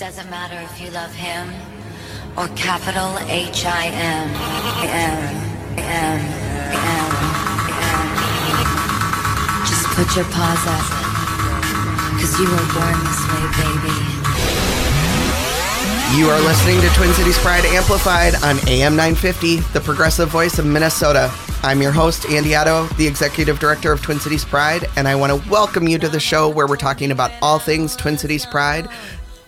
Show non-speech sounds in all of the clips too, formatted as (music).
doesn't matter if you love him or capital H I M M M M M. Just put your paws up, cause you were born this way, baby. You are listening to Twin Cities Pride Amplified on AM 950, the progressive voice of Minnesota. I'm your host, Andy Otto, the executive director of Twin Cities Pride, and I want to welcome you to the show where we're talking about all things Twin Cities Pride,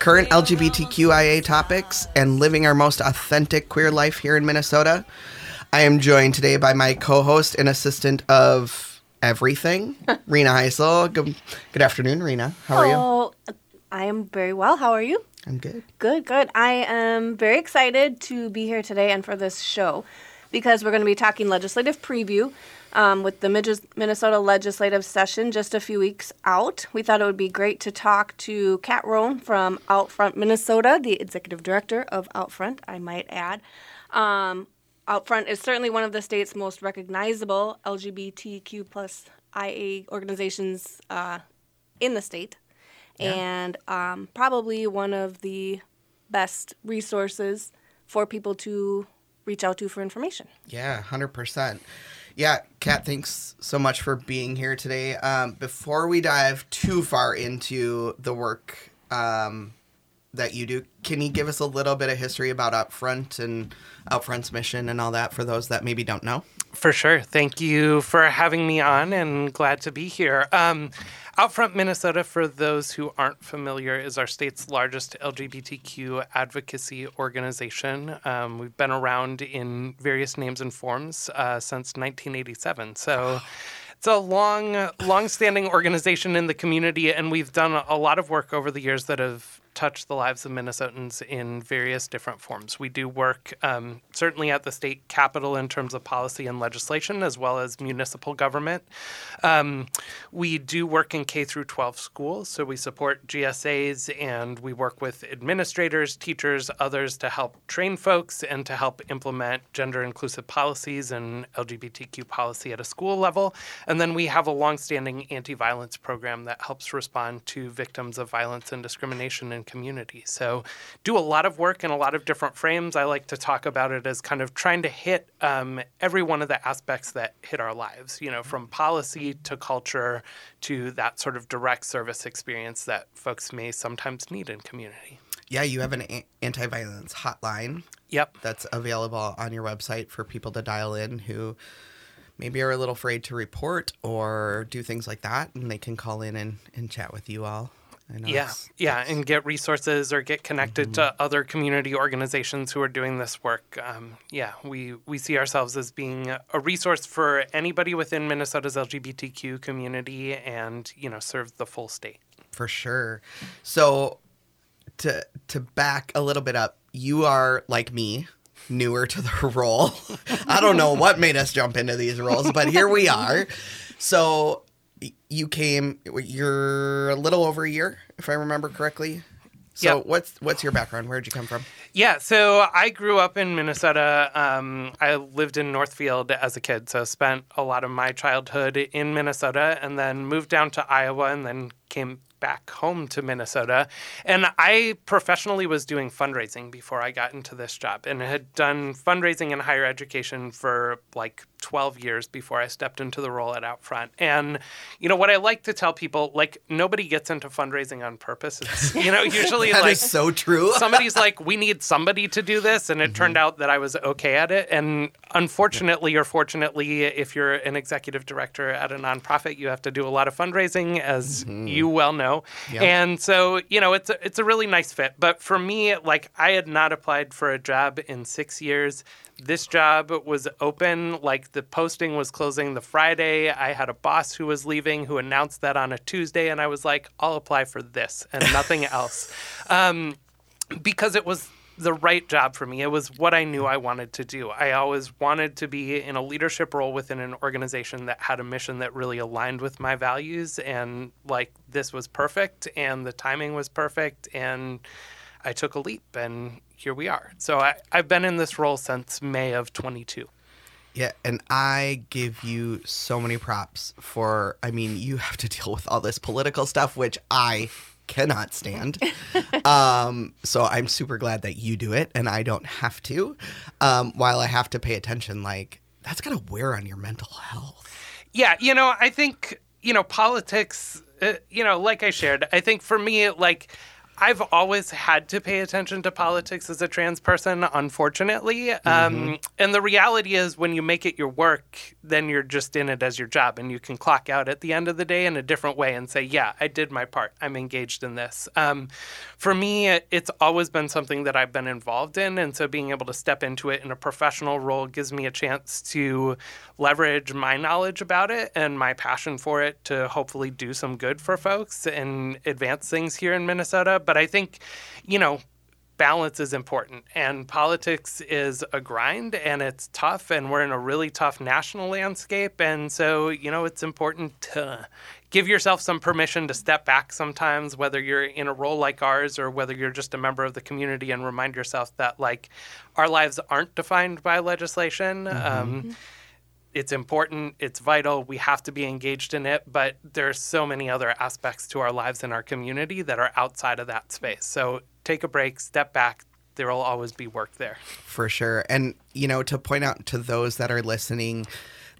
current LGBTQIA topics, and living our most authentic queer life here in Minnesota. I am joined today by my co host and assistant of everything, (laughs) Rena Heisel. Good, good afternoon, Rena. How are you? Oh, I am very well. How are you? I'm good. Good, good. I am very excited to be here today and for this show because we're going to be talking legislative preview um, with the Minnesota legislative session just a few weeks out. We thought it would be great to talk to Kat Rohn from Outfront Minnesota, the executive director of Outfront, I might add. Um, Outfront is certainly one of the state's most recognizable LGBTQ plus IA organizations uh, in the state yeah. and um, probably one of the best resources for people to reach out to for information. Yeah, 100%. Yeah, Kat, thanks so much for being here today. Um, before we dive too far into the work um, that you do, can you give us a little bit of history about Outfront and Outfront's mission and all that for those that maybe don't know? For sure. Thank you for having me on and glad to be here. Um, Outfront Minnesota, for those who aren't familiar, is our state's largest LGBTQ advocacy organization. Um, we've been around in various names and forms uh, since 1987. So. It's a long, long-standing organization in the community, and we've done a lot of work over the years that have touch the lives of Minnesotans in various different forms. We do work um, certainly at the state capitol in terms of policy and legislation, as well as municipal government. Um, we do work in K through 12 schools, so we support GSAs and we work with administrators, teachers, others to help train folks and to help implement gender inclusive policies and LGBTQ policy at a school level. And then we have a longstanding anti-violence program that helps respond to victims of violence and discrimination in community. So, do a lot of work in a lot of different frames. I like to talk about it as kind of trying to hit um, every one of the aspects that hit our lives, you know, from policy to culture to that sort of direct service experience that folks may sometimes need in community. Yeah, you have an a- anti violence hotline. Yep. That's available on your website for people to dial in who maybe are a little afraid to report or do things like that, and they can call in and, and chat with you all yeah, it's, yeah, it's... and get resources or get connected mm-hmm. to other community organizations who are doing this work. Um, yeah, we we see ourselves as being a resource for anybody within Minnesota's LGBTQ community, and you know, serve the full state. For sure. So, to to back a little bit up, you are like me, newer to the (laughs) role. I don't know what made us jump into these roles, but here we are. So you came you're a little over a year if i remember correctly so yep. what's what's your background where'd you come from yeah so i grew up in minnesota um, i lived in northfield as a kid so spent a lot of my childhood in minnesota and then moved down to iowa and then came back home to Minnesota. And I professionally was doing fundraising before I got into this job and had done fundraising in higher education for like 12 years before I stepped into the role at Outfront. And, you know, what I like to tell people, like, nobody gets into fundraising on purpose. It's, you know, (laughs) usually that like. is so true. (laughs) somebody's like, we need somebody to do this. And it mm-hmm. turned out that I was okay at it. And unfortunately or fortunately, if you're an executive director at a nonprofit, you have to do a lot of fundraising, as mm-hmm. you well know. Yep. And so, you know, it's a, it's a really nice fit. But for me, like, I had not applied for a job in six years this job was open like the posting was closing the friday. I had a boss who was leaving who announced that on a tuesday and i was like i'll apply for this and nothing (laughs) else. Um, because it was the right job for me. It was what i knew i wanted to do. I always wanted to be in a leadership role within an organization that had a mission that really aligned with my values and like this was perfect and the timing was perfect and i took a leap and here we are. So I, I've been in this role since May of 22. Yeah, and I give you so many props for. I mean, you have to (laughs) deal with all this political stuff, which I cannot stand. (laughs) um, so I'm super glad that you do it and I don't have to. Um, while I have to pay attention, like that's gonna wear on your mental health. Yeah, you know, I think you know politics. Uh, you know, like I shared, I think for me, like I've always had to pay attention to politics as a trans person, unfortunately. Um, mm-hmm. Um, and the reality is, when you make it your work, then you're just in it as your job, and you can clock out at the end of the day in a different way and say, "Yeah, I did my part. I'm engaged in this." Um, for me, it's always been something that I've been involved in, and so being able to step into it in a professional role gives me a chance to leverage my knowledge about it and my passion for it to hopefully do some good for folks and advance things here in Minnesota but I think, you know, balance is important and politics is a grind and it's tough and we're in a really tough national landscape and so you know it's important to give yourself some permission to step back sometimes whether you're in a role like ours or whether you're just a member of the community and remind yourself that like our lives aren't defined by legislation mm-hmm. um, it's important, it's vital, we have to be engaged in it, but there's so many other aspects to our lives and our community that are outside of that space. So take a break, step back. There will always be work there. For sure. And, you know, to point out to those that are listening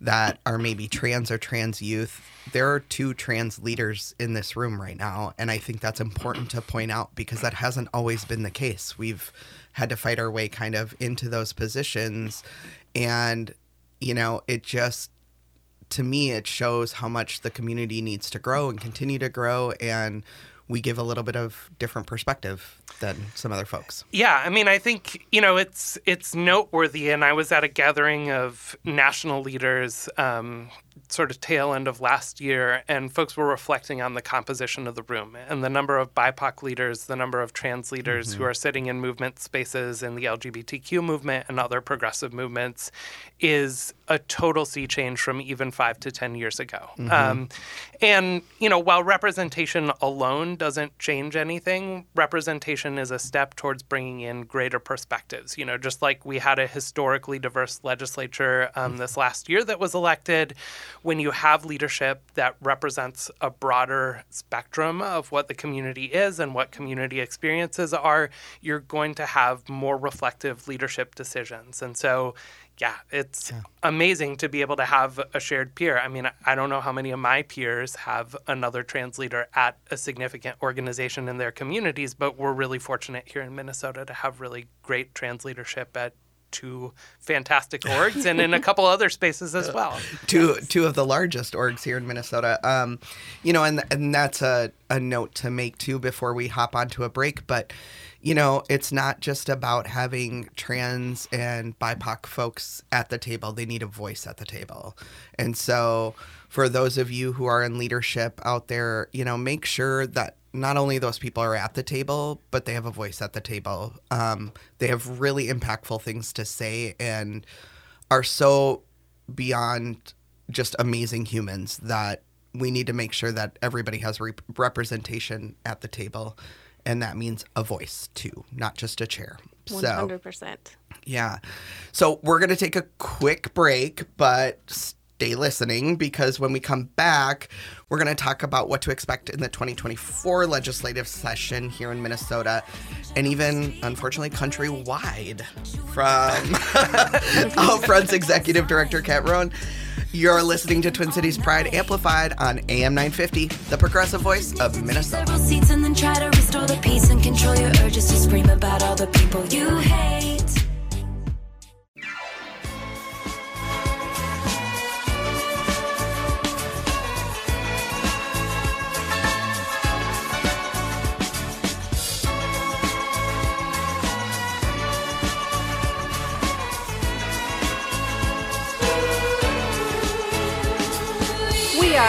that are maybe trans or trans youth, there are two trans leaders in this room right now. And I think that's important to point out because that hasn't always been the case. We've had to fight our way kind of into those positions. And you know, it just to me it shows how much the community needs to grow and continue to grow and we give a little bit of different perspective than some other folks. Yeah, I mean, I think you know it's it's noteworthy, and I was at a gathering of national leaders um, sort of tail end of last year, and folks were reflecting on the composition of the room and the number of BIPOC leaders, the number of trans leaders mm-hmm. who are sitting in movement spaces in the LGBTQ movement and other progressive movements is a total sea change from even five to 10 years ago. Mm-hmm. Um, and, you know, while representation alone doesn't change anything, representation is a step towards bringing in greater perspectives. You know, just like we had a historically diverse legislature um, mm-hmm. this last year that was elected when you have leadership that represents a broader spectrum of what the community is and what community experiences are, you're going to have more reflective leadership decisions. And so, yeah, it's yeah. amazing to be able to have a shared peer. I mean, I don't know how many of my peers have another trans leader at a significant organization in their communities, but we're really fortunate here in Minnesota to have really great trans leadership at two fantastic (laughs) orgs and in a couple other spaces as well. two two of the largest orgs here in Minnesota. Um, you know, and and that's a, a note to make too before we hop onto a break. But you know, it's not just about having trans and BIPOC folks at the table. They need a voice at the table. And so for those of you who are in leadership out there, you know, make sure that not only those people are at the table, but they have a voice at the table. Um, they have really impactful things to say and are so beyond just amazing humans that we need to make sure that everybody has re- representation at the table. And that means a voice too, not just a chair. 100%. So, yeah. So we're going to take a quick break, but stay listening because when we come back, we're going to talk about what to expect in the 2024 legislative session here in Minnesota and even, unfortunately, countrywide from (laughs) Outfront's executive director, Kat Rohn. You're listening to Twin Cities Pride Amplified on AM 950, the progressive voice of Minnesota. Peace and control your urges to scream about all the people you hate.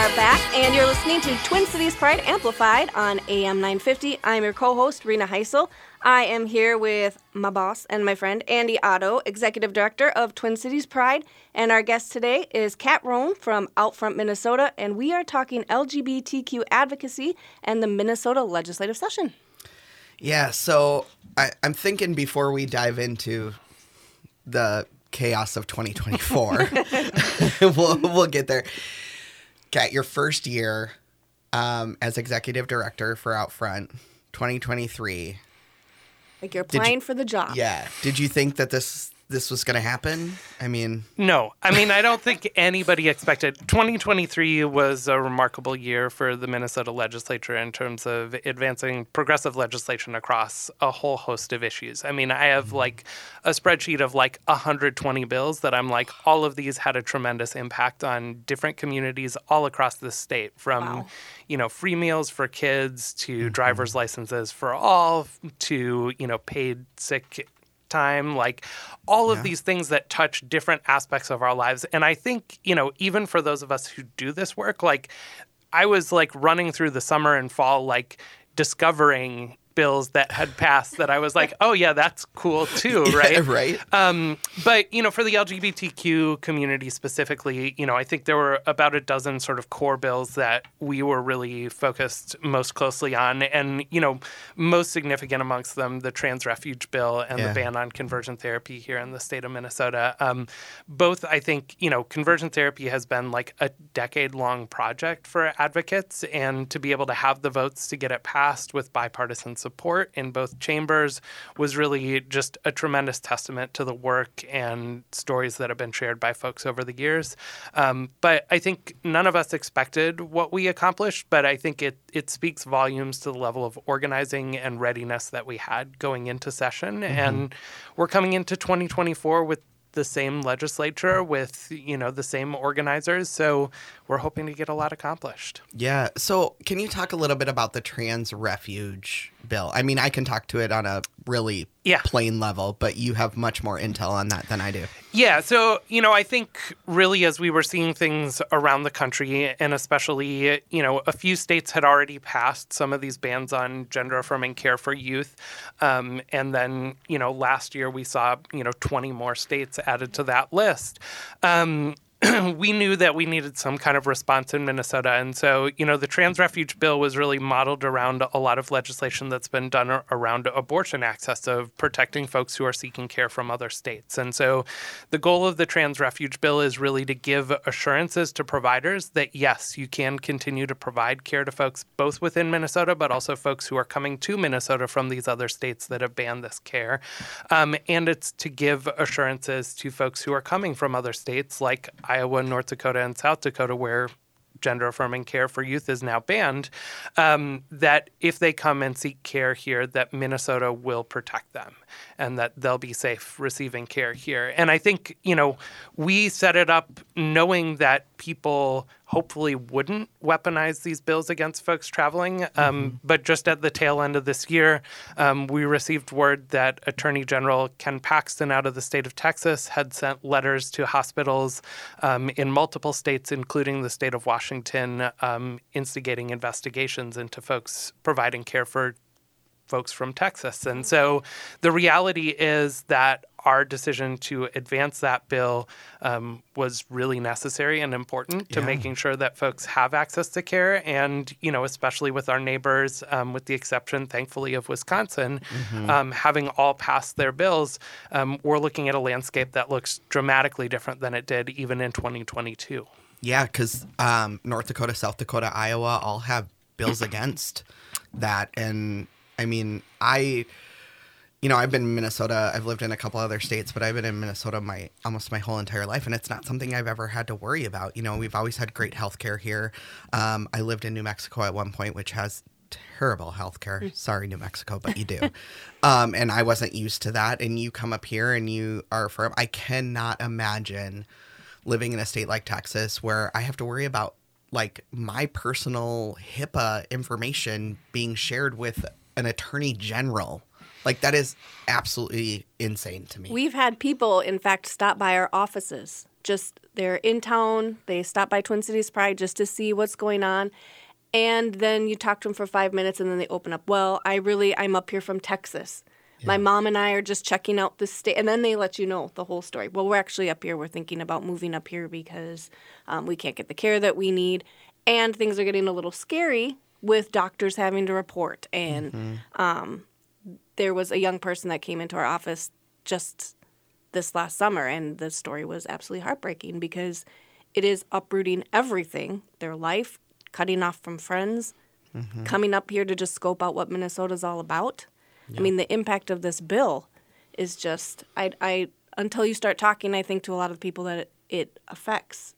Are back, and you're listening to Twin Cities Pride Amplified on AM 950. I'm your co host, Rena Heisel. I am here with my boss and my friend, Andy Otto, Executive Director of Twin Cities Pride. And our guest today is Kat Rohn from Outfront, Minnesota, and we are talking LGBTQ advocacy and the Minnesota legislative session. Yeah, so I, I'm thinking before we dive into the chaos of 2024, (laughs) we'll, we'll get there Kat, your first year um, as executive director for Outfront 2023. Like you're Did you- applying for the job. Yeah. Did you think that this this was going to happen? I mean, No, I mean, I don't think anybody expected. 2023 was a remarkable year for the Minnesota legislature in terms of advancing progressive legislation across a whole host of issues. I mean, I have mm-hmm. like a spreadsheet of like 120 bills that I'm like, all of these had a tremendous impact on different communities all across the state from, Wow. you know, free meals for kids to mm-hmm. driver's licenses for all to, you know, paid sick time like all of Yeah. these things that touch different aspects of our lives and i think you know even for those of us who do this work like i was like running through the summer and fall like discovering bills that had passed that i was like oh yeah that's cool too (laughs) right right? um, but you know, for the LGBTQ community specifically, you know, I think there were about a dozen sort of core bills that we were really focused most closely on, and you know, most significant amongst them, the trans refuge bill and Yeah. the ban on conversion therapy here in the state of Minnesota. Um, both, I think, you know, conversion therapy has been like a decade-long project for advocates, and to be able to have the votes to get it passed with bipartisan support in both chambers was really just a tremendous testament to the work and stories that have been shared by folks over the years. Um, but I think none of us expected what we accomplished, but I think it, it speaks volumes to the level of organizing and readiness that we had going into session. And we're coming into 2024 with the same legislature with you know the same organizers so we're hoping to get a lot accomplished Yeah. So, can you talk a little bit about the trans refuge bill? I mean, I can talk to it on a really Yeah. plain level, but you have much more intel on that than I do. Yeah, so you know, I think really as we were seeing things around the country, and especially you know, a few states had already passed some of these bans on gender affirming care for youth, um, and then you know, last year we saw you know 20 more states added to that list. Um, (clears throat) we knew that we needed some kind of response in Minnesota. And so, you know, the trans refuge bill was really modeled around a lot of legislation that's been done around abortion access, of protecting folks who are seeking care from other states. And so, the goal of the trans refuge bill is really to give assurances to providers that, yes, you can continue to provide care to folks both within Minnesota, but also folks who are coming to Minnesota from these other states that have banned this care. Um, and it's to give assurances to folks who are coming from other states like Iowa, North Dakota, and South Dakota, where gender affirming care for youth is now banned, um, that if they come and seek care here, that Minnesota will protect them and that they'll be safe receiving care here. And I think, you know, we set it up knowing that people hopefully wouldn't weaponize these bills against folks traveling. Um, But just at the tail end of this year, um, we received word that Attorney General Ken Paxton out of the state of Texas had sent letters to hospitals um, in multiple states, including the state of Washington, um, instigating investigations into folks providing care for folks from Texas. And so the reality is that our decision to advance that bill um, was really necessary and important to Yeah. making sure that folks have access to care. And, you know, especially with our neighbors, um, with the exception, thankfully, of Wisconsin, um, having all passed their bills, um, we're looking at a landscape that looks dramatically different than it did even in 2022. Yeah, because um, North Dakota, South Dakota, Iowa all have bills against that. And I mean, I, you know, I've been in Minnesota. I've lived in a couple other states, but I've been in Minnesota my almost my whole entire life, and it's not something I've ever had to worry about. You know, we've always had great health care here. Um, I lived in New Mexico at one point, which has terrible health care. Sorry, New Mexico, but you do. (laughs) um, and I wasn't used to that. And you come up here and you are from. I cannot imagine living in a state like Texas where I have to worry about like my personal HIPAA information being shared with an attorney general. Like that is absolutely insane to me. We've had people, in fact, stop by our offices. Just they're in town, they stop by Twin Cities Pride just to see what's going on. And then you talk to them for five minutes and then they open up, well, I really, I'm up here from Texas. My mom and I are just checking out the state. And then they let you know the whole story. Well, we're actually up here. We're thinking about moving up here because um, we can't get the care that we need. And things are getting a little scary with doctors having to report. And um, there was a young person that came into our office just this last summer, and the story was absolutely heartbreaking because it is uprooting everything their life, cutting off from friends, coming up here to just scope out what Minnesota's all about. I mean, the impact of this bill is just I I until you start talking, I think to a lot of the people that it, it affects,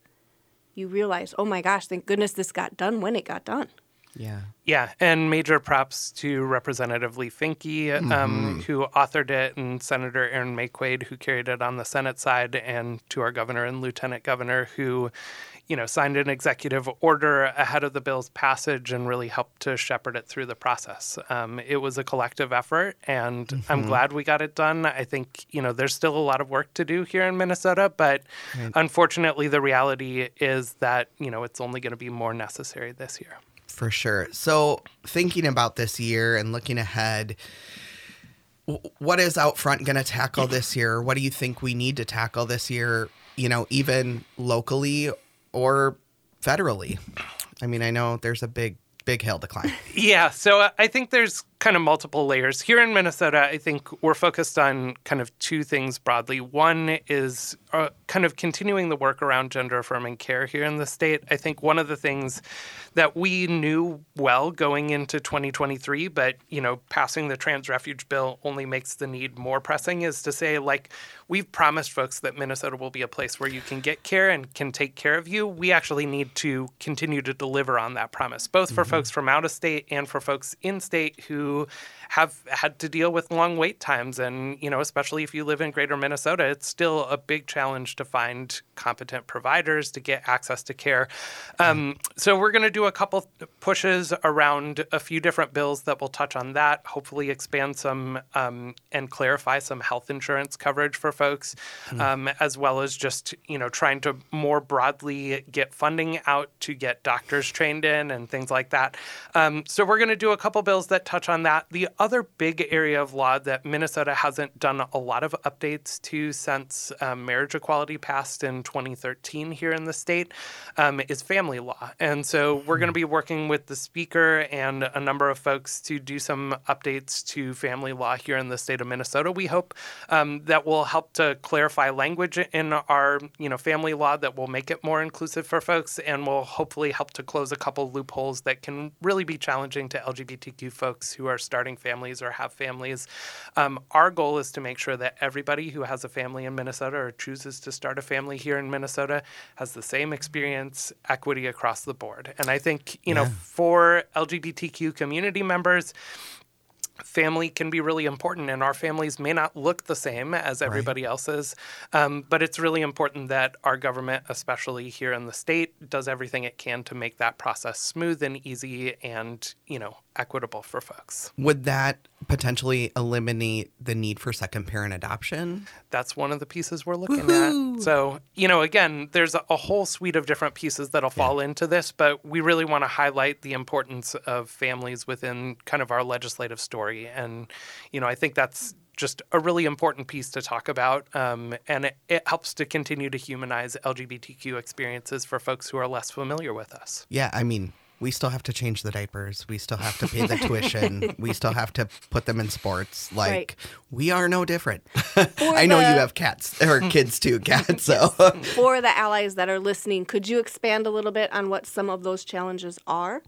you realize, oh my gosh, thank goodness this got done when it got done. Yeah. Yeah, and major props to Representative Leigh Finke, um, who authored it, and Senator Erin Maye Quade, who carried it on the Senate side, and to our governor and lieutenant governor, who, you know, signed an executive order ahead of the bill's passage and really helped to shepherd it through the process. Um, it was a collective effort, and I'm glad we got it done. I think, you know, there's still a lot of work to do here in Minnesota, but unfortunately, the reality is that, you know, it's only going to be more necessary this year. For sure. So, thinking about this year and looking ahead, what is Outfront going to tackle this year? What do you think we need to tackle this year, you know, even locally or federally? I mean, I know there's a big, big hill to climb. Yeah, so uh, I think there's kind of multiple layers. Here in Minnesota, I think we're focused on kind of two things broadly. One is uh, kind of continuing the work around gender affirming care here in the state. I think one of the things that we knew well going into 2023, but you know, passing the trans refuge bill only makes the need more pressing is to say like we've promised folks that Minnesota will be a place where you can get care and can take care of you. We actually need to continue to deliver on that promise, both for folks from out of state and for folks in state who have had to deal with long wait times. And you know especially if you live in greater minnesota it's still a big challenge to find competent providers to get access to care. Um, so we're going to do a couple pushes around a few different bills that will touch on that hopefully expand some um, and clarify some health insurance coverage for folks um, as well as just you know trying to more broadly get funding out to get doctors trained in and things like that. Um, so we're going to do a couple bills that touch on that. The other big area of law that minnesota hasn't done a lot of updates to since um, marriage equality passed in 2013 here in the state um, is family law. And so we're going to be working with the speaker and a number of folks to do some updates to family law here in the state of minnesota. We hope um, that will help to clarify language in our you know family law that will make it more inclusive for folks and will hopefully help to close a couple loopholes that can really be challenging to lgbtq folks who are starting families or have families. Um, our goal is to make sure that everybody who has a family in minnesota or chooses to start a family here in minnesota has the same experience equity across the board. And i think you know for lgbtq community members family can be really important, and our families may not look the same as everybody else's. Um, but it's really important that our government, especially here in the state, does everything it can to make that process smooth and easy and, you know, equitable for folks. Would that potentially eliminate the need for second parent adoption? That's one of the pieces we're looking at. So, you know, again, there's a, whole suite of different pieces that'll fall into this, but we really want to highlight the importance of families within kind of our legislative story. And, you know, I think that's just a really important piece to talk about. Um, and it, it helps to continue to humanize LGBTQ experiences for folks who are less familiar with us. Yeah, I mean, we still have to change the diapers. We still have to pay the (laughs) tuition. We still have to put them in sports. Like Right. we are no different. I know you have cats or kids too, (laughs) cats. So For the allies that are listening, could you expand a little bit on what some of those challenges are?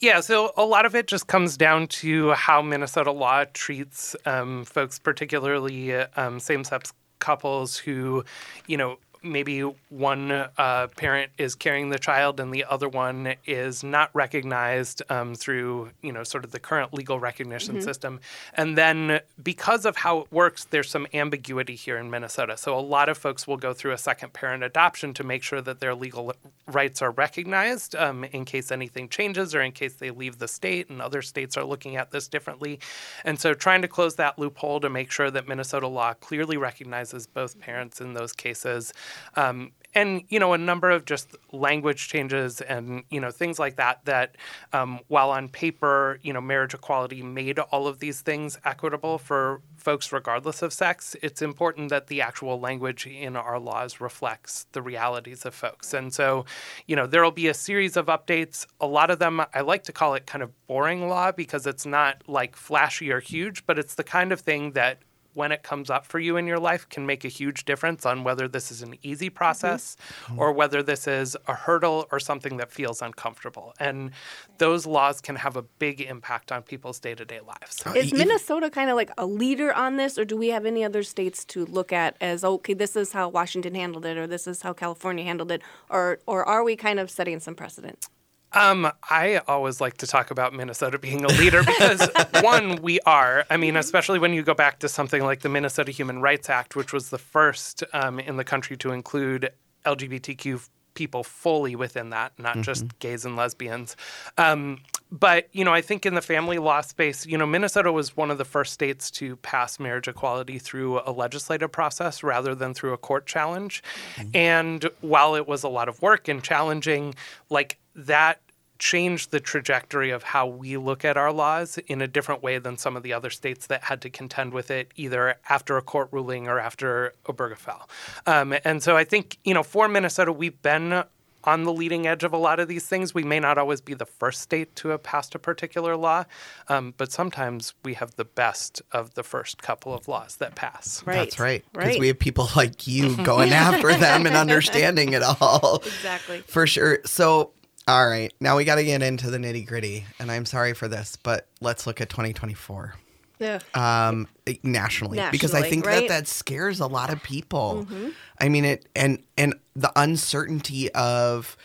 Yeah, so a lot of it just comes down to how Minnesota law treats um, folks, particularly um, same sex couples who, you know, maybe one uh, parent is carrying the child and the other one is not recognized um, through, you know, sort of the current legal recognition system. And then because of how it works, there's some ambiguity here in Minnesota. So a lot of folks will go through a second parent adoption to make sure that their legal rights are recognized um, in case anything changes or in case they leave the state and other states are looking at this differently. And so trying to close that loophole to make sure that Minnesota law clearly recognizes both parents in those cases. Um, and you know a number of just language changes and you know things like that that um, while on paper you know marriage equality made all of these things equitable for folks regardless of sex it's important that the actual language in our laws reflects the realities of folks. And so you know there will be a series of updates. A lot of them i like to call it kind of boring law because it's not like flashy or huge but it's the kind of thing that when it comes up for you in your life can make a huge difference on whether this is an easy process mm-hmm. or whether this is a hurdle or something that feels uncomfortable. And those laws can have a big impact on people's day to day lives. Is Minnesota kind of like a leader on this, or do we have any other states to look at as, okay, this is how Washington handled it, or this is how California handled it, or, or are we kind of setting some precedent? Um, I always like to talk about Minnesota being a leader because (laughs) one, we are. I mean, especially when you go back to something like the Minnesota Human Rights Act, which was the first um, in the country to include LGBTQ people fully within that, not mm-hmm. just gays and lesbians. Um, but you know, I think in the family law space, you know, Minnesota was one of the first states to pass marriage equality through a legislative process rather than through a court challenge. Mm-hmm. And while it was a lot of work and challenging, like that changed the trajectory of how we look at our laws in a different way than some of the other states that had to contend with it either after a court ruling or after Obergefell. Um, and so I think, you know, for Minnesota, we've been on the leading edge of a lot of these things. We may not always be the first state to have passed a particular law, um, but sometimes we have the best of the first couple of laws that pass. Right. That's right. Because right. we have people like you going (laughs) after them and understanding it all. Exactly. For sure. So all right, now we got to get into the nitty gritty, and I'm sorry for this, but let's look at 2024. Yeah. Um, nationally, nationally because I think right? that that scares a lot of people. Mm-hmm. I mean it, and and the uncertainty of,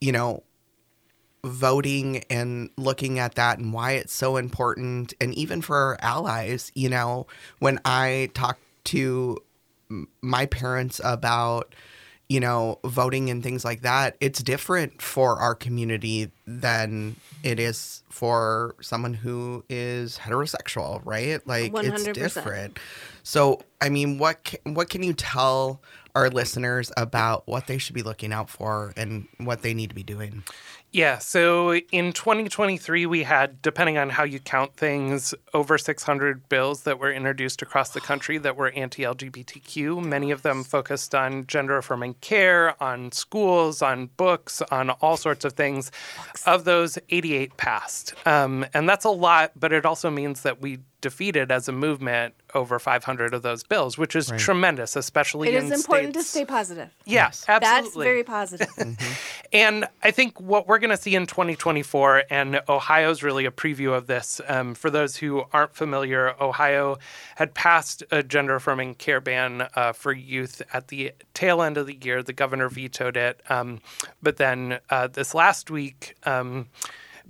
you know, voting and looking at that and why it's so important, and even for our allies, you know, when I talk to my parents about you know, voting and things like that, it's different for our community than it is for someone who is heterosexual, right? Like 100%. it's different. So, I mean, what can, what can you tell our listeners about what they should be looking out for and what they need to be doing? Yeah, so in 2023, we had, depending on how you count things, over 600 bills that were introduced across the country that were anti LGBTQ. Many of them focused on gender affirming care, on schools, on books, on all sorts of things. Of those, 88 passed. Um, and that's a lot, but it also means that we defeated as a movement over 500 of those bills, which is right. tremendous, especially it in It is important states. to stay positive. Yes, absolutely. That's very positive. mm-hmm. (laughs) And I think what we're going to see in 2024, and Ohio is really a preview of this. Um, for those who aren't familiar, Ohio had passed a gender affirming care ban uh, for youth at the tail end of the year. The governor vetoed it. Um, but then uh, this last week, um,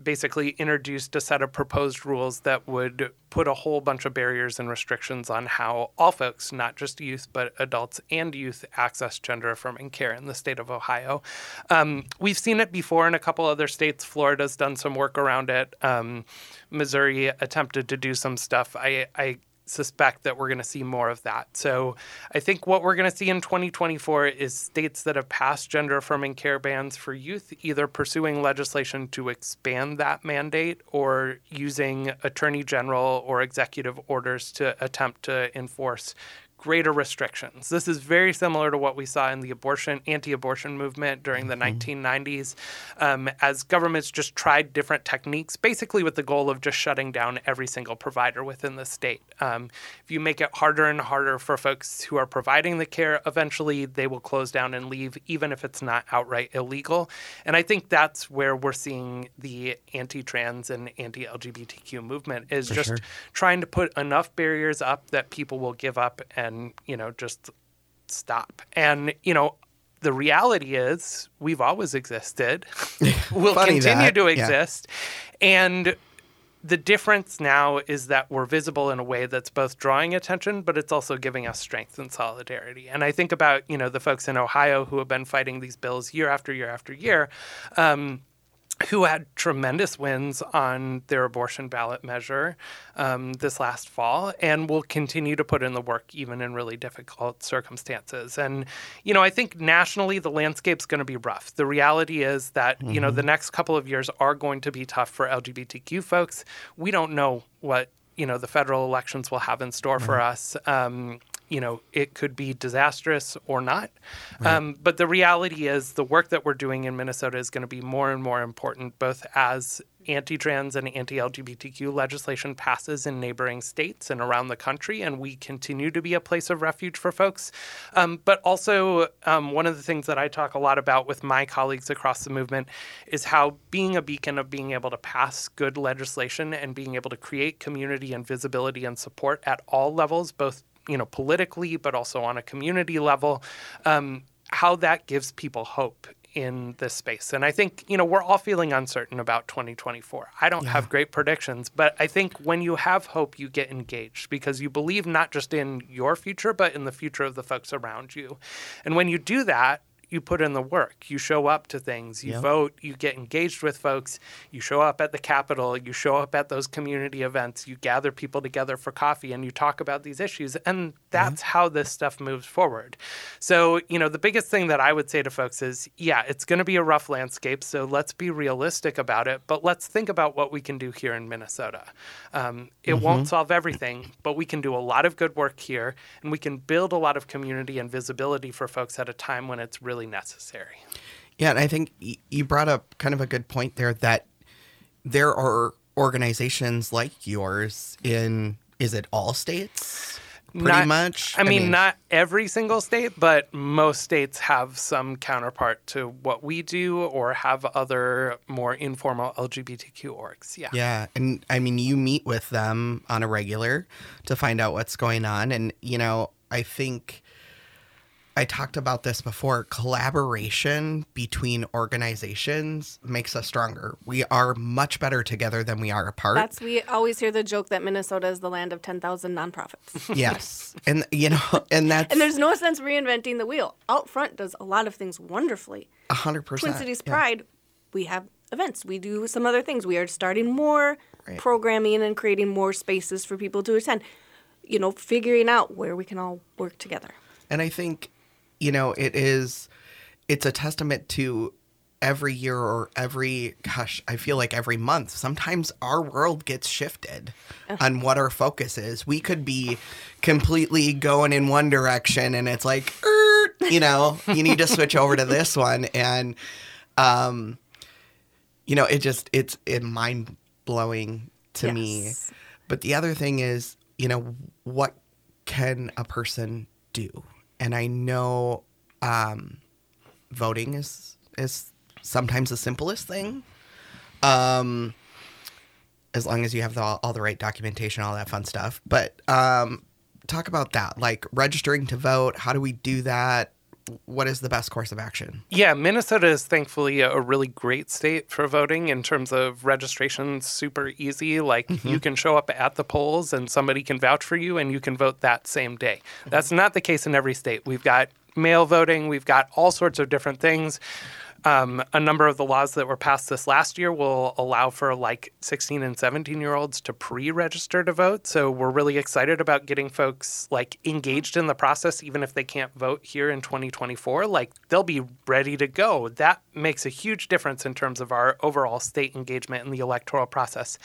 basically introduced a set of proposed rules that would put a whole bunch of barriers and restrictions on how all folks, not just youth, but adults and youth, access gender affirming care in the state of Ohio. Um, we've seen it before in a couple other states. Florida's done some work around it. Um, Missouri attempted to do some stuff. I, I suspect that we're going to see more of that. So I think what we're going to see in 2024 is states that have passed gender affirming care bans for youth either pursuing legislation to expand that mandate or using attorney general or executive orders to attempt to enforce greater restrictions. This is very similar to what we saw in the abortion anti-abortion movement during the mm-hmm. 1990s, um, as governments just tried different techniques, basically with the goal of just shutting down every single provider within the state. Um, if you make it harder and harder for folks who are providing the care, eventually they will close down and leave, even if it's not outright illegal. And I think that's where we're seeing the anti-trans and anti-LGBTQ movement is for just sure. trying to put enough barriers up that people will give up and and, you know, just stop. And, you know, the reality is we've always existed. (laughs) (laughs) we'll continue that. to exist. Yeah. And the difference now is that we're visible in a way that's both drawing attention, but it's also giving us strength and solidarity. And I think about, you know, the folks in Ohio who have been fighting these bills year after year after year. Um, who had tremendous wins on their abortion ballot measure um, this last fall and will continue to put in the work even in really difficult circumstances. And, you know, I think nationally the landscape's going to be rough. The reality is that, mm-hmm. you know, the mm-hmm. next couple of years are going to be tough for LGBTQ folks. We don't know what, you know, the federal elections will have in store for us. Um, you know, it could be disastrous or not. Um, but the reality is, the work that we're doing in Minnesota is going to be more and more important, both as anti trans and anti LGBTQ legislation passes in neighboring states and around the country, and we continue to be a place of refuge for folks. Um, but also, um, one of the things that I talk a lot about with my colleagues across the movement is how being a beacon of being able to pass good legislation and being able to create community and visibility and support at all levels, both you know politically but also on a community level um, how that gives people hope in this space. And i think you know we're all feeling uncertain about 2024 i don't have great predictions but i think when you have hope you get engaged because you believe not just in your future but in the future of the folks around you. And when you do that you put in the work. You show up to things, you Yep. vote, you get engaged with folks, you show up at the Capitol, you show up at those community events, you gather people together for coffee and you talk about these issues. And that's how this stuff moves forward. So, you know, the biggest thing that I would say to folks is yeah, it's going to be a rough landscape. So let's be realistic about it, but let's think about what we can do here in Minnesota. Um, it won't solve everything, but we can do a lot of good work here and we can build a lot of community and visibility for folks at a time when it's really necessary. Yeah, and I think you brought up kind of a good point there that there are organizations like yours in is it all states? Pretty Not- much. I mean, not every single state, but most states have some counterpart to what we do or have other more informal LGBTQ orgs. Yeah. Yeah, and I mean, you meet with them on a regular to find out what's going on, and you know, I think I talked about this before. Collaboration between organizations makes us stronger. We are much better together than we are apart. That's we always hear the joke that Minnesota is the land of ten thousand nonprofits, (laughs) yes, and you know, (laughs) and that's and there's no sense reinventing the wheel. Out front does a lot of things wonderfully. a hundred percent. Twin Cities yeah. Pride, we have events. We do some other things. We are starting more Right. programming and creating more spaces for people to attend. You know, figuring out where we can all work together. And I think, you know, it is, it's a testament to every year or every, gosh, I feel like every month, sometimes our world gets shifted on what our focus is. We could be completely going in one direction and it's like, "Er," you know, you need to switch over to this (laughs) one. And, um, you know, it just, it's it mind blowing to me. But the other thing is, you know, what can a person do? And I know um, voting is is sometimes the simplest thing. Um, as long as you have the, all the right documentation, all that fun stuff. But um, talk about that, like registering to vote. How do we do that? What is the best course of action? Yeah, Minnesota is thankfully a, really great state for voting in terms of registration. Super easy. Like you mm-hmm. can show up at the polls and somebody can vouch for you and you can vote that same day. That's mm-hmm. not the case in every state. We've got mail voting, we've got all sorts of different things. Um, a number of the laws that were passed this last year will allow for like 16 and 17 year olds to pre-register to vote. So we're really excited about getting folks like engaged in the process, even if they can't vote here in 2024. Like they'll be ready to go. That makes a huge difference in terms of our overall state engagement in the electoral process.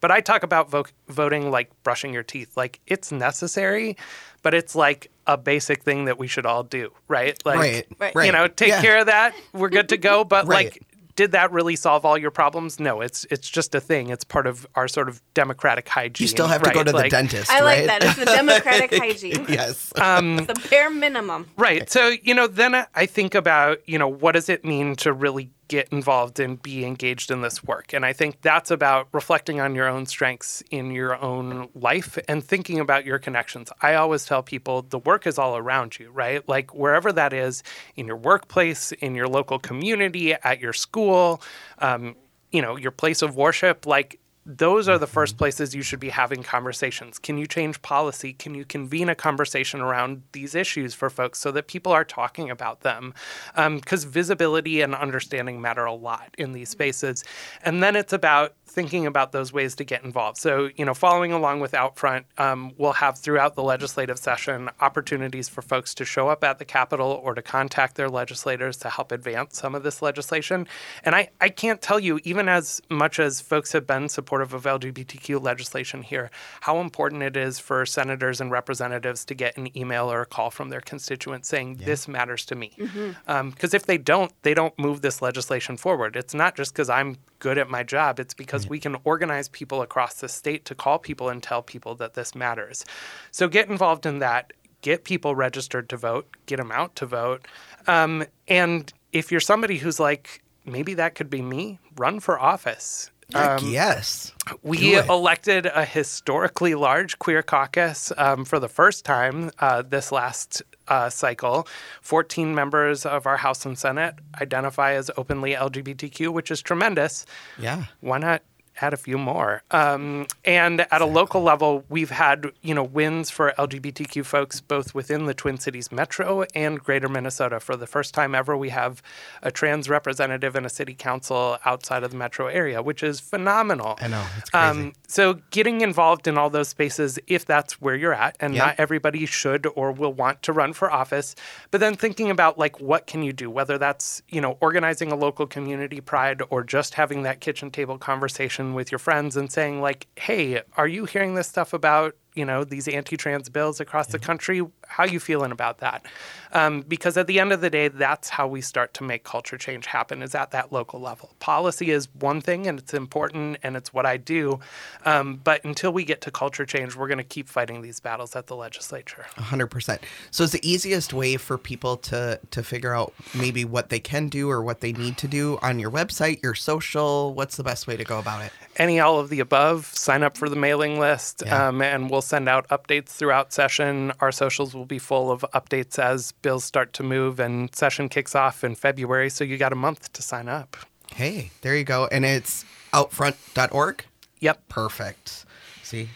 But I talk about vo- voting like brushing your teeth. Like it's necessary, but it's like a basic thing that we should all do, right? Like Right, Right. right. you know, take Yeah. care of that. We're good to go. (laughs) But Right. like, did that really solve all your problems? No, it's it's just a thing. It's part of our sort of democratic hygiene. You still have to go right? to the Like- dentist, I like right? that. It's the democratic (laughs) hygiene. yes. Um, it's the bare minimum. Right. So, you know, then I- I think about, you know, what does it mean to really get involved and be engaged in this work? And I think that's about reflecting on your own strengths in your own life and thinking about your connections. I always tell people the work is all around you, right? Like wherever that is in your workplace, in your local community, at your school, um, you know, your place of worship, like those are the mm-hmm. first places you should be having conversations. Can you change policy? Can you convene a conversation around these issues for folks so that people are talking about them? Um, because visibility and understanding matter a lot in these mm-hmm. spaces. And then it's about thinking about those ways to get involved. So, you know, following along with Outfront, um, we'll have throughout the legislative session opportunities for folks to show up at the Capitol or to contact their legislators to help advance some of this legislation. And I, I can't tell you, even as much as folks have been supportive supportive of LGBTQ legislation here, how important it is for senators and representatives to get an email or a call from their constituents saying, This matters to me. Because Mm-hmm. um, if they don't, they don't move this legislation forward. It's not just because I'm good at my job, it's because we can organize people across the state to call people and tell people that this matters. So get involved in that. Get people registered to vote, get them out to vote. Um, and if you're somebody who's like, maybe that could be me, run for office. Heck yes. We elected a historically large queer caucus um, for the first time uh, this last uh, cycle. 14 members of our House and Senate identify as openly LGBTQ, which is tremendous. Yeah. Why not add a few more? Um, and at a local level, we've had you know wins for LGBTQ folks both within the Twin Cities metro and Greater Minnesota. For the first time ever, we have a trans representative in a city council outside of the metro area, which is phenomenal. I know. It's crazy. Um, so getting involved in all those spaces, if that's where you're at, and Yep. not everybody should or will want to run for office, but then thinking about like what can you do, whether that's you know organizing a local community pride or just having that kitchen table conversation with your friends and saying like, hey, are you hearing this stuff about you know these anti-trans bills across the country? How you feeling about that? Um, because at the end of the day, that's how we start to make culture change happen. Is at that local level. Policy is one thing, and it's important, and it's what I do. Um, but until we get to culture change, we're going to keep fighting these battles at the legislature. hundred percent. So it's the easiest way for people to to figure out maybe what they can do or what they need to do on your website, your social. What's the best way to go about it? Any all of the above, sign up for the mailing list, Yeah. um, and we'll send out updates throughout session. Our socials will be full of updates as bills start to move, and session kicks off in February. So you got a month to sign up. Hey, there you go. And it's outfront.org. Yep. Perfect. See,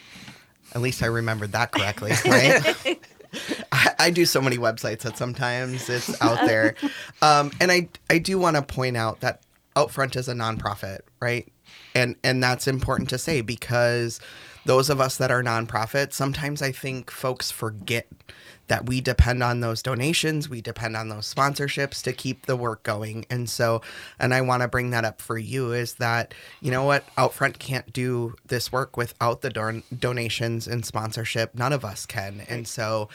at least I remembered that correctly, (laughs) right? I, I do so many websites that sometimes it's out there. (laughs) Um, and I I do want to point out that Outfront is a nonprofit, right? And and that's important to say because those of us that are nonprofit, sometimes I think folks forget that we depend on those donations, we depend on those sponsorships to keep the work going. And so, and I want to bring that up for you is that, you know what, Outfront can't do this work without the don- donations and sponsorship. None of us can. And so,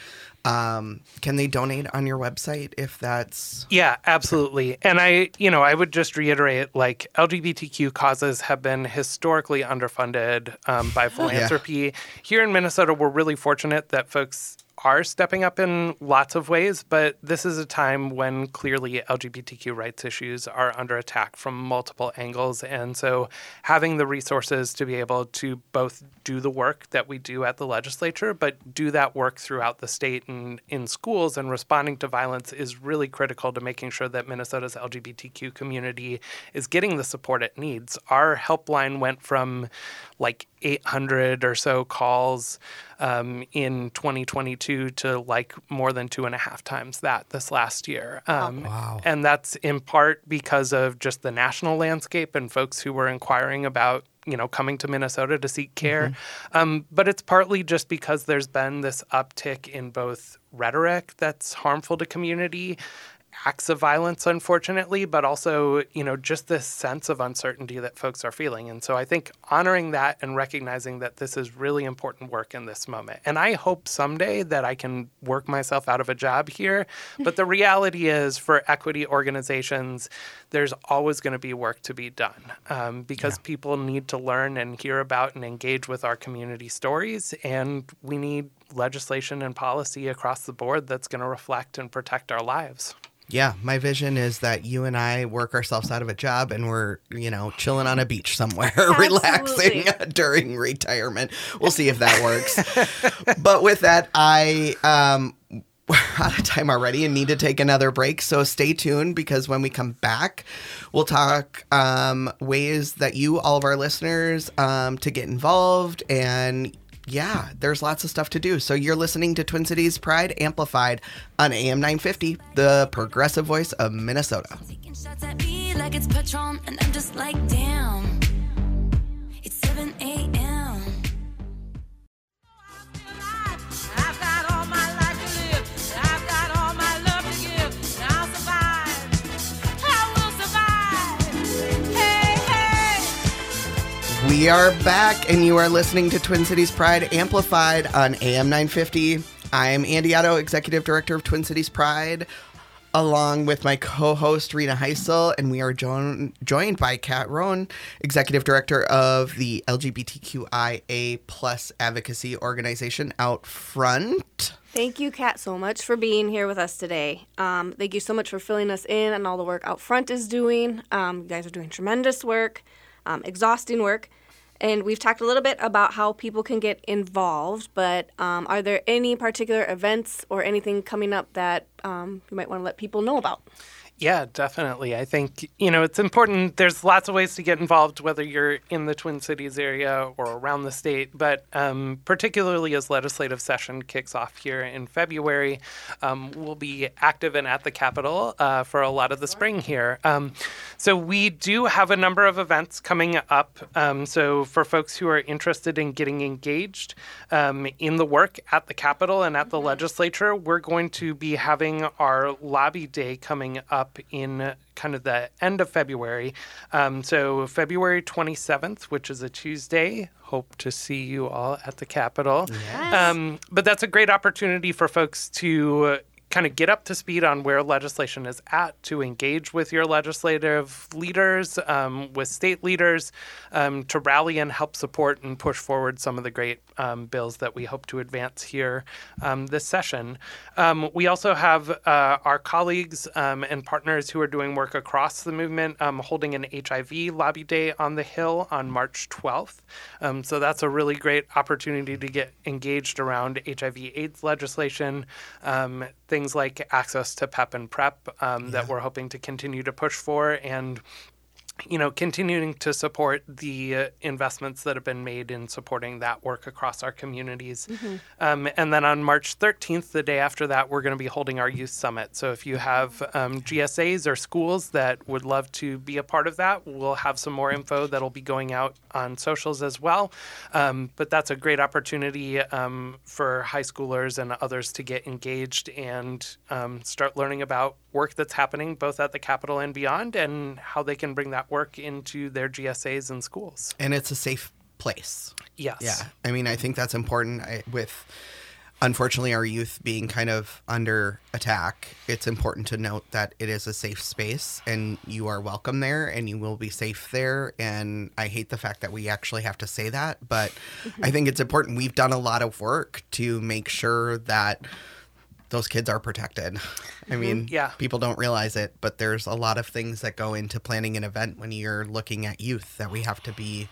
um, can they donate on your website if that's Yeah, absolutely. And I, you know, I would just reiterate like LGBTQ causes have been historically underfunded um, by (laughs) philanthropy. Here in Minnesota, we're really fortunate that folks are stepping up in lots of ways, but this is a time when clearly LGBTQ rights issues are under attack from multiple angles. And so having the resources to be able to both do the work that we do at the legislature, but do that work throughout the state and in schools and responding to violence is really critical to making sure that Minnesota's LGBTQ community is getting the support it needs. Our helpline went from like 800 or so calls um, in 2022 to like more than two and a half times that this last year. Um, Wow. And that's in part because of just the national landscape and folks who were inquiring about you know coming to Minnesota to seek care, um, but it's partly just because there's been this uptick in both rhetoric that's harmful to community acts of violence unfortunately but also you know just this sense of uncertainty that folks are feeling. And so i think honoring that and recognizing that this is really important work in this moment. And i hope someday that i can work myself out of a job here (laughs) but the reality is for equity organizations there's always going to be work to be done um, because people need to learn and hear about and engage with our community stories and we need legislation and policy across the board that's going to reflect and protect our lives Yeah, my vision is that you and I work ourselves out of a job and we're, you know, chilling on a beach somewhere, (laughs) relaxing during retirement. We'll see if that works. (laughs) but with that, I um we're (laughs) out of time already and need to take another break. So stay tuned because when we come back, we'll talk um, ways that you, all of our listeners, um, to get involved and yeah, there's lots of stuff to do. So you're listening to Twin Cities Pride Amplified on AM 950, the progressive voice of Minnesota. Taking shots at me like it's Patron, and I'm just like, damn. It's 7 a.m. We are back, and you are listening to Twin Cities Pride Amplified on AM 950. I am Andy Otto, Executive Director of Twin Cities Pride, along with my co host, Rena Heisel, and we are join- joined by Kat Rohn, Executive Director of the LGBTQIA plus advocacy organization Out Front. Thank you, Kat, so much for being here with us today. Um, thank you so much for filling us in on all the work Out Front is doing. Um, you guys are doing tremendous work, um, exhausting work. And we've talked a little bit about how people can get involved, but um, are there any particular events or anything coming up that um, you might want to let people know about? Yeah, definitely. I think, you know, it's important. There's lots of ways to get involved, whether you're in the Twin Cities area or around the state, but um, particularly as legislative session kicks off here in February, um, we'll be active and at the Capitol uh, for a lot of the spring here. Um, so we do have a number of events coming up. Um, so for folks who are interested in getting engaged um, in the work at the Capitol and at the legislature, we're going to be having our lobby day coming up in kind of the end of February. Um, so February 27th, which is a Tuesday. Hope to see you all at the Capitol. Um, but that's a great opportunity for folks to kind of get up to speed on where legislation is at, to engage with your legislative leaders, um, with state leaders, um, to rally and help support and push forward some of the great um, bills that we hope to advance here um, this session. Um, we also have uh, our colleagues um, and partners who are doing work across the movement holding an HIV lobby day on the Hill on March 12th. Um, so that's a really great opportunity to get engaged around HIV/AIDS legislation, um, things like access to PEP and PrEP um, that we're hoping to continue to push for, and you know, continuing to support the uh, investments that have been made in supporting that work across our communities. Um, and then on March 13th, the day after that, we're going to be holding our youth summit. So if you have um, GSAs or schools that would love to be a part of that, we'll have some more info that'll be going out on socials as well. Um, but that's a great opportunity um, for high schoolers and others to get engaged and um, start learning about work that's happening both at the Capitol and beyond, and how they can bring that work into their GSAs and schools. And it's a safe place. Yes. Yeah, I mean, I think that's important. I, with unfortunately our youth being kind of under attack, it's important to note that it is a safe space, and you are welcome there, and you will be safe there. And I hate the fact that we actually have to say that, but (laughs) I think it's important. We've done a lot of work to make sure that those kids are protected. I mm-hmm. mean, Yeah. people don't realize it, but there's a lot of things that go into planning an event when you're looking at youth that we have to be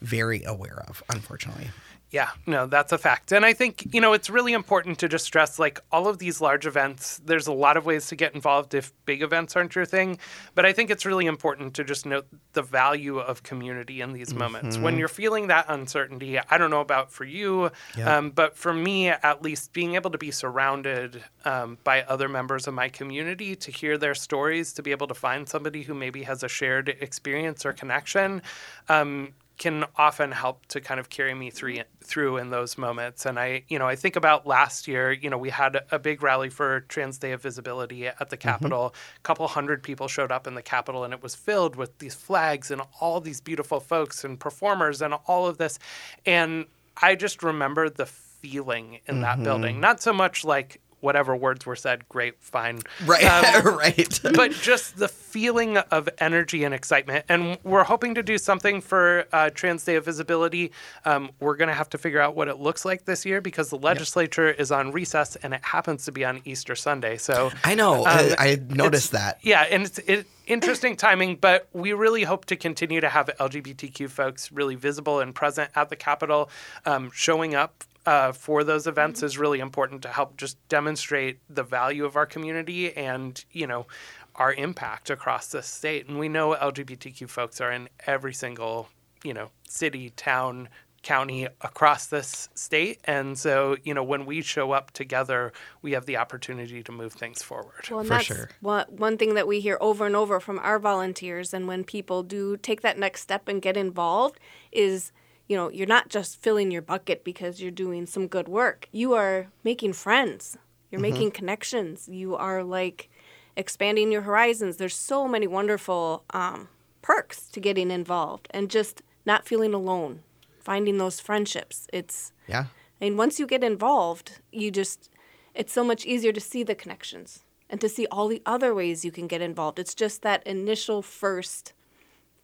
very aware of, unfortunately. Yeah, no, that's a fact. And I think, you know, it's really important to just stress like all of these large events, there's a lot of ways to get involved if big events aren't your thing. But I think it's really important to just note the value of community in these moments. When you're feeling that uncertainty, I don't know about for you, um, but for me, at least, being able to be surrounded um, by other members of my community, to hear their stories, to be able to find somebody who maybe has a shared experience or connection. Um, can often help to kind of carry me through through in those moments. And I, you know, I think about last year. You know, we had a big rally for Trans Day of Visibility at the mm-hmm. Capitol. A couple hundred people showed up in the Capitol, and it was filled with these flags and all these beautiful folks and performers and all of this. And I just remember the feeling in that mm-hmm. building. Not so much like whatever words were said. Great, fine, Right, Um, (laughs) right. but just the feeling of energy and excitement. And we're hoping to do something for uh, Trans Day of Visibility. Um, we're going to have to figure out what it looks like this year because the legislature is on recess and it happens to be on Easter Sunday. So I know. I, Um, I it's- noticed that. yeah, and it's it, interesting timing, but we really hope to continue to have LGBTQ folks really visible and present at the Capitol. Um, showing up uh, for those events is really important to help just demonstrate the value of our community and, you know, our impact across the state. And we know LGBTQ folks are in every single, you know, city, town, county across this state. And so, you know, when we show up together, we have the opportunity to move things forward. Well, and For that's sure. one, one thing that we hear over and over from our volunteers, and when people do take that next step and get involved, is you know you're not just filling your bucket because you're doing some good work. You are making friends. You're making connections. You are like expanding your horizons. There's so many wonderful um, perks to getting involved, and just not feeling alone, finding those friendships. It's Yeah. I mean, once you get involved, you just, it's so much easier to see the connections and to see all the other ways you can get involved. It's just that initial first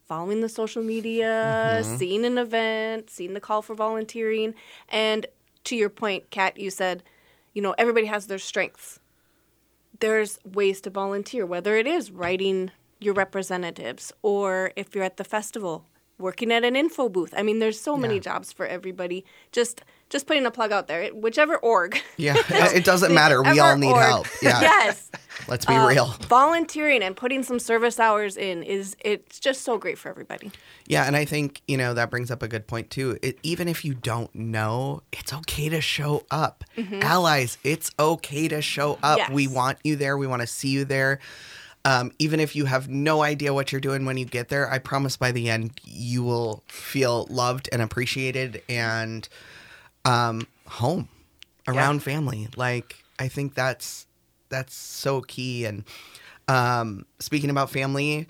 following the social media, mm-hmm. seeing an event, seeing the call for volunteering. And to your point, Kat, you said, you know, everybody has their strengths. There's ways to volunteer, whether it is writing your representatives or if you're at the festival working at an info booth. I mean, there's so many jobs for everybody. Just just putting a plug out there. Whichever org. Yeah. (laughs) it doesn't matter. We all need org. help. (laughs) Yeah. yes. Let's be Uh, real. Volunteering and putting some service hours in is it's just so great for everybody. Yeah, and I think you know that brings up a good point too. It, even if you don't know, it's okay to show up. Allies, it's okay to show up. We Mm-hmm. Want you there. We want to see you there. Um, even if you have no idea what you're doing when you get there, I promise by the end you will feel loved and appreciated and um, home around family. Like I think that's that's so key. And um, speaking about family,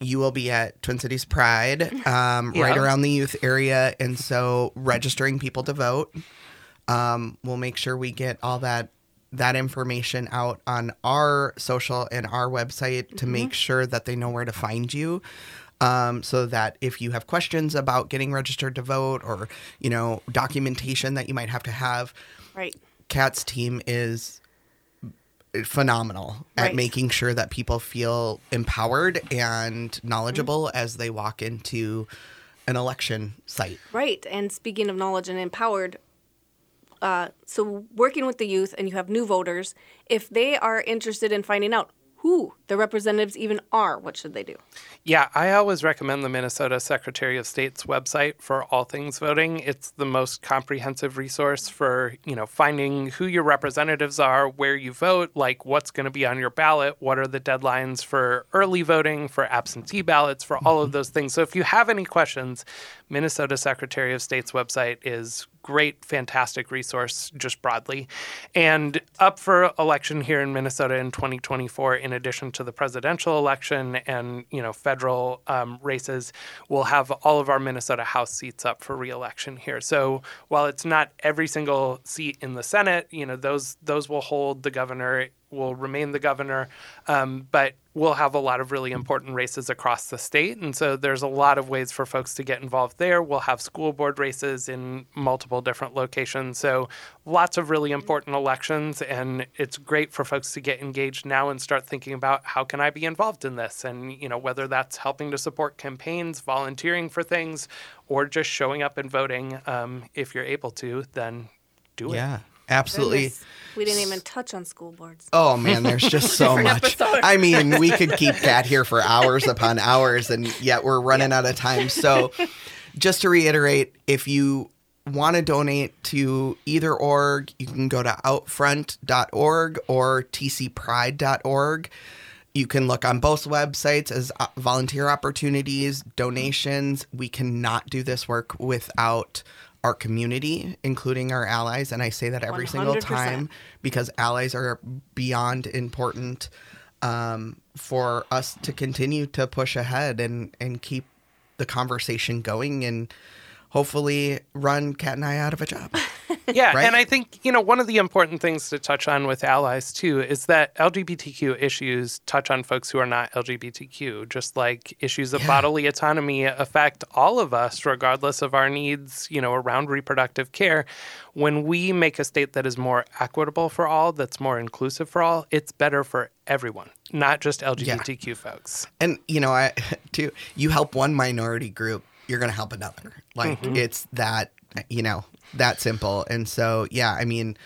you will be at Twin Cities Pride, (laughs) um, right around the youth area, and so registering people to vote. Um, we'll make sure we get all that that information out on our social and our website to make sure that they know where to find you. Um, so that if you have questions about getting registered to vote or you know documentation that you might have to have, Right. Kat's team is phenomenal at making sure that people feel empowered and knowledgeable Mm-hmm. as they walk into an election site. Right. And speaking of knowledge and empowered, uh, so working with the youth and you have new voters, if they are interested in finding out who the representatives even are, what should they do? Yeah, I always recommend the Minnesota Secretary of State's website for all things voting. It's the most comprehensive resource for, you know, finding who your representatives are, where you vote, like what's going to be on your ballot, what are the deadlines for early voting, for absentee ballots, for all of mm-hmm. those things. So if you have any questions, Minnesota Secretary of State's website is great, fantastic resource just broadly. And up for election here in Minnesota in 2024, in addition to the presidential election and you know federal um, races, we'll have all of our Minnesota House seats up for reelection here. So while it's not every single seat in the Senate, you know those those will hold the governor will remain the governor, um, but we'll have a lot of really important races across the state. And so there's a lot of ways for folks to get involved there. We'll have school board races in multiple different locations. So lots of really important elections. And it's great for folks to get engaged now and start thinking about how can I be involved in this? And, you know, whether that's helping to support campaigns, volunteering for things, or just showing up and voting, um, if you're able to, then do it. Yeah, absolutely. Goodness, we didn't even touch on school boards. Oh man, there's just (laughs) so much. episode. I mean, we could (laughs) keep Kat here for hours upon hours, and yet we're running out of time. So, (laughs) just to reiterate, if you want to donate to either org, you can go to outfront.org or tcpride.org. You can look on both websites as uh, volunteer opportunities, donations. We cannot do this work without our community, including our allies. And I say that every single 100%. time because allies are beyond important um, for us to continue to push ahead and, and keep the conversation going and hopefully run Kat and I out of a job. (laughs) (laughs) Yeah, Right? and I think you know one of the important things to touch on with allies too is that LGBTQ issues touch on folks who are not LGBTQ, just like issues of bodily autonomy affect all of us, regardless of our needs, you know, around reproductive care. When we make a state that is more equitable for all, that's more inclusive for all, it's better for everyone, not just LGBTQ folks. and you know, I (laughs) too you help one minority group, you're gonna help another. Like Mm-hmm. it's that you know that simple. And so yeah, I mean,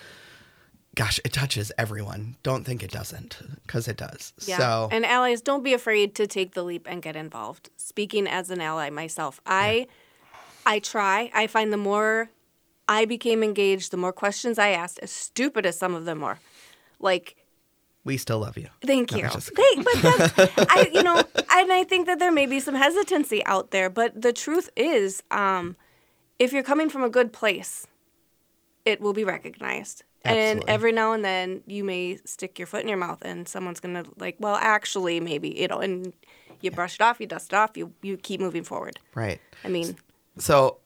gosh, it touches everyone. Don't think it doesn't because it does. Yeah. So And allies, don't be afraid to take the leap and get involved. Speaking as an ally myself, I I try. I find the more I became engaged, the more questions I asked, as stupid as some of them were. Like, we still love you. thank you. Thank, but (laughs) I, you know, and I think that there may be some hesitancy out there, but the truth is, um, if you're coming from a good place, it will be recognized. And every now and then you may stick your foot in your mouth and someone's gonna like, well, actually, maybe, you know, and you brush it off, you dust it off, you you keep moving forward. Right. I mean, So,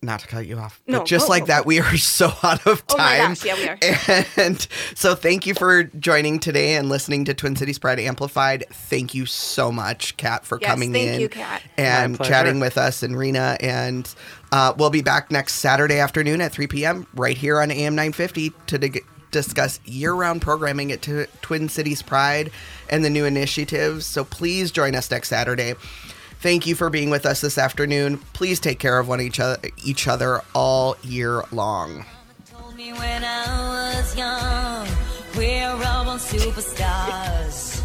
not to cut you off, No, but just go, like go, that, we are (laughs) so out of Oh my time. gosh, yeah, we are. And so, thank you for joining today and listening to Twin Cities Pride Amplified. Thank you so much, Kat, for Yes, coming thank in you, Kat. and chatting with us and Rena. And uh, we'll be back next Saturday afternoon at 3 p.m. right here on AM 950 to dig- discuss year-round programming at T- Twin Cities Pride and the new initiatives. So please join us next Saturday. Thank you for being with us this afternoon. Please take care of one each other, each other all year long. when I was young, we're all superstars.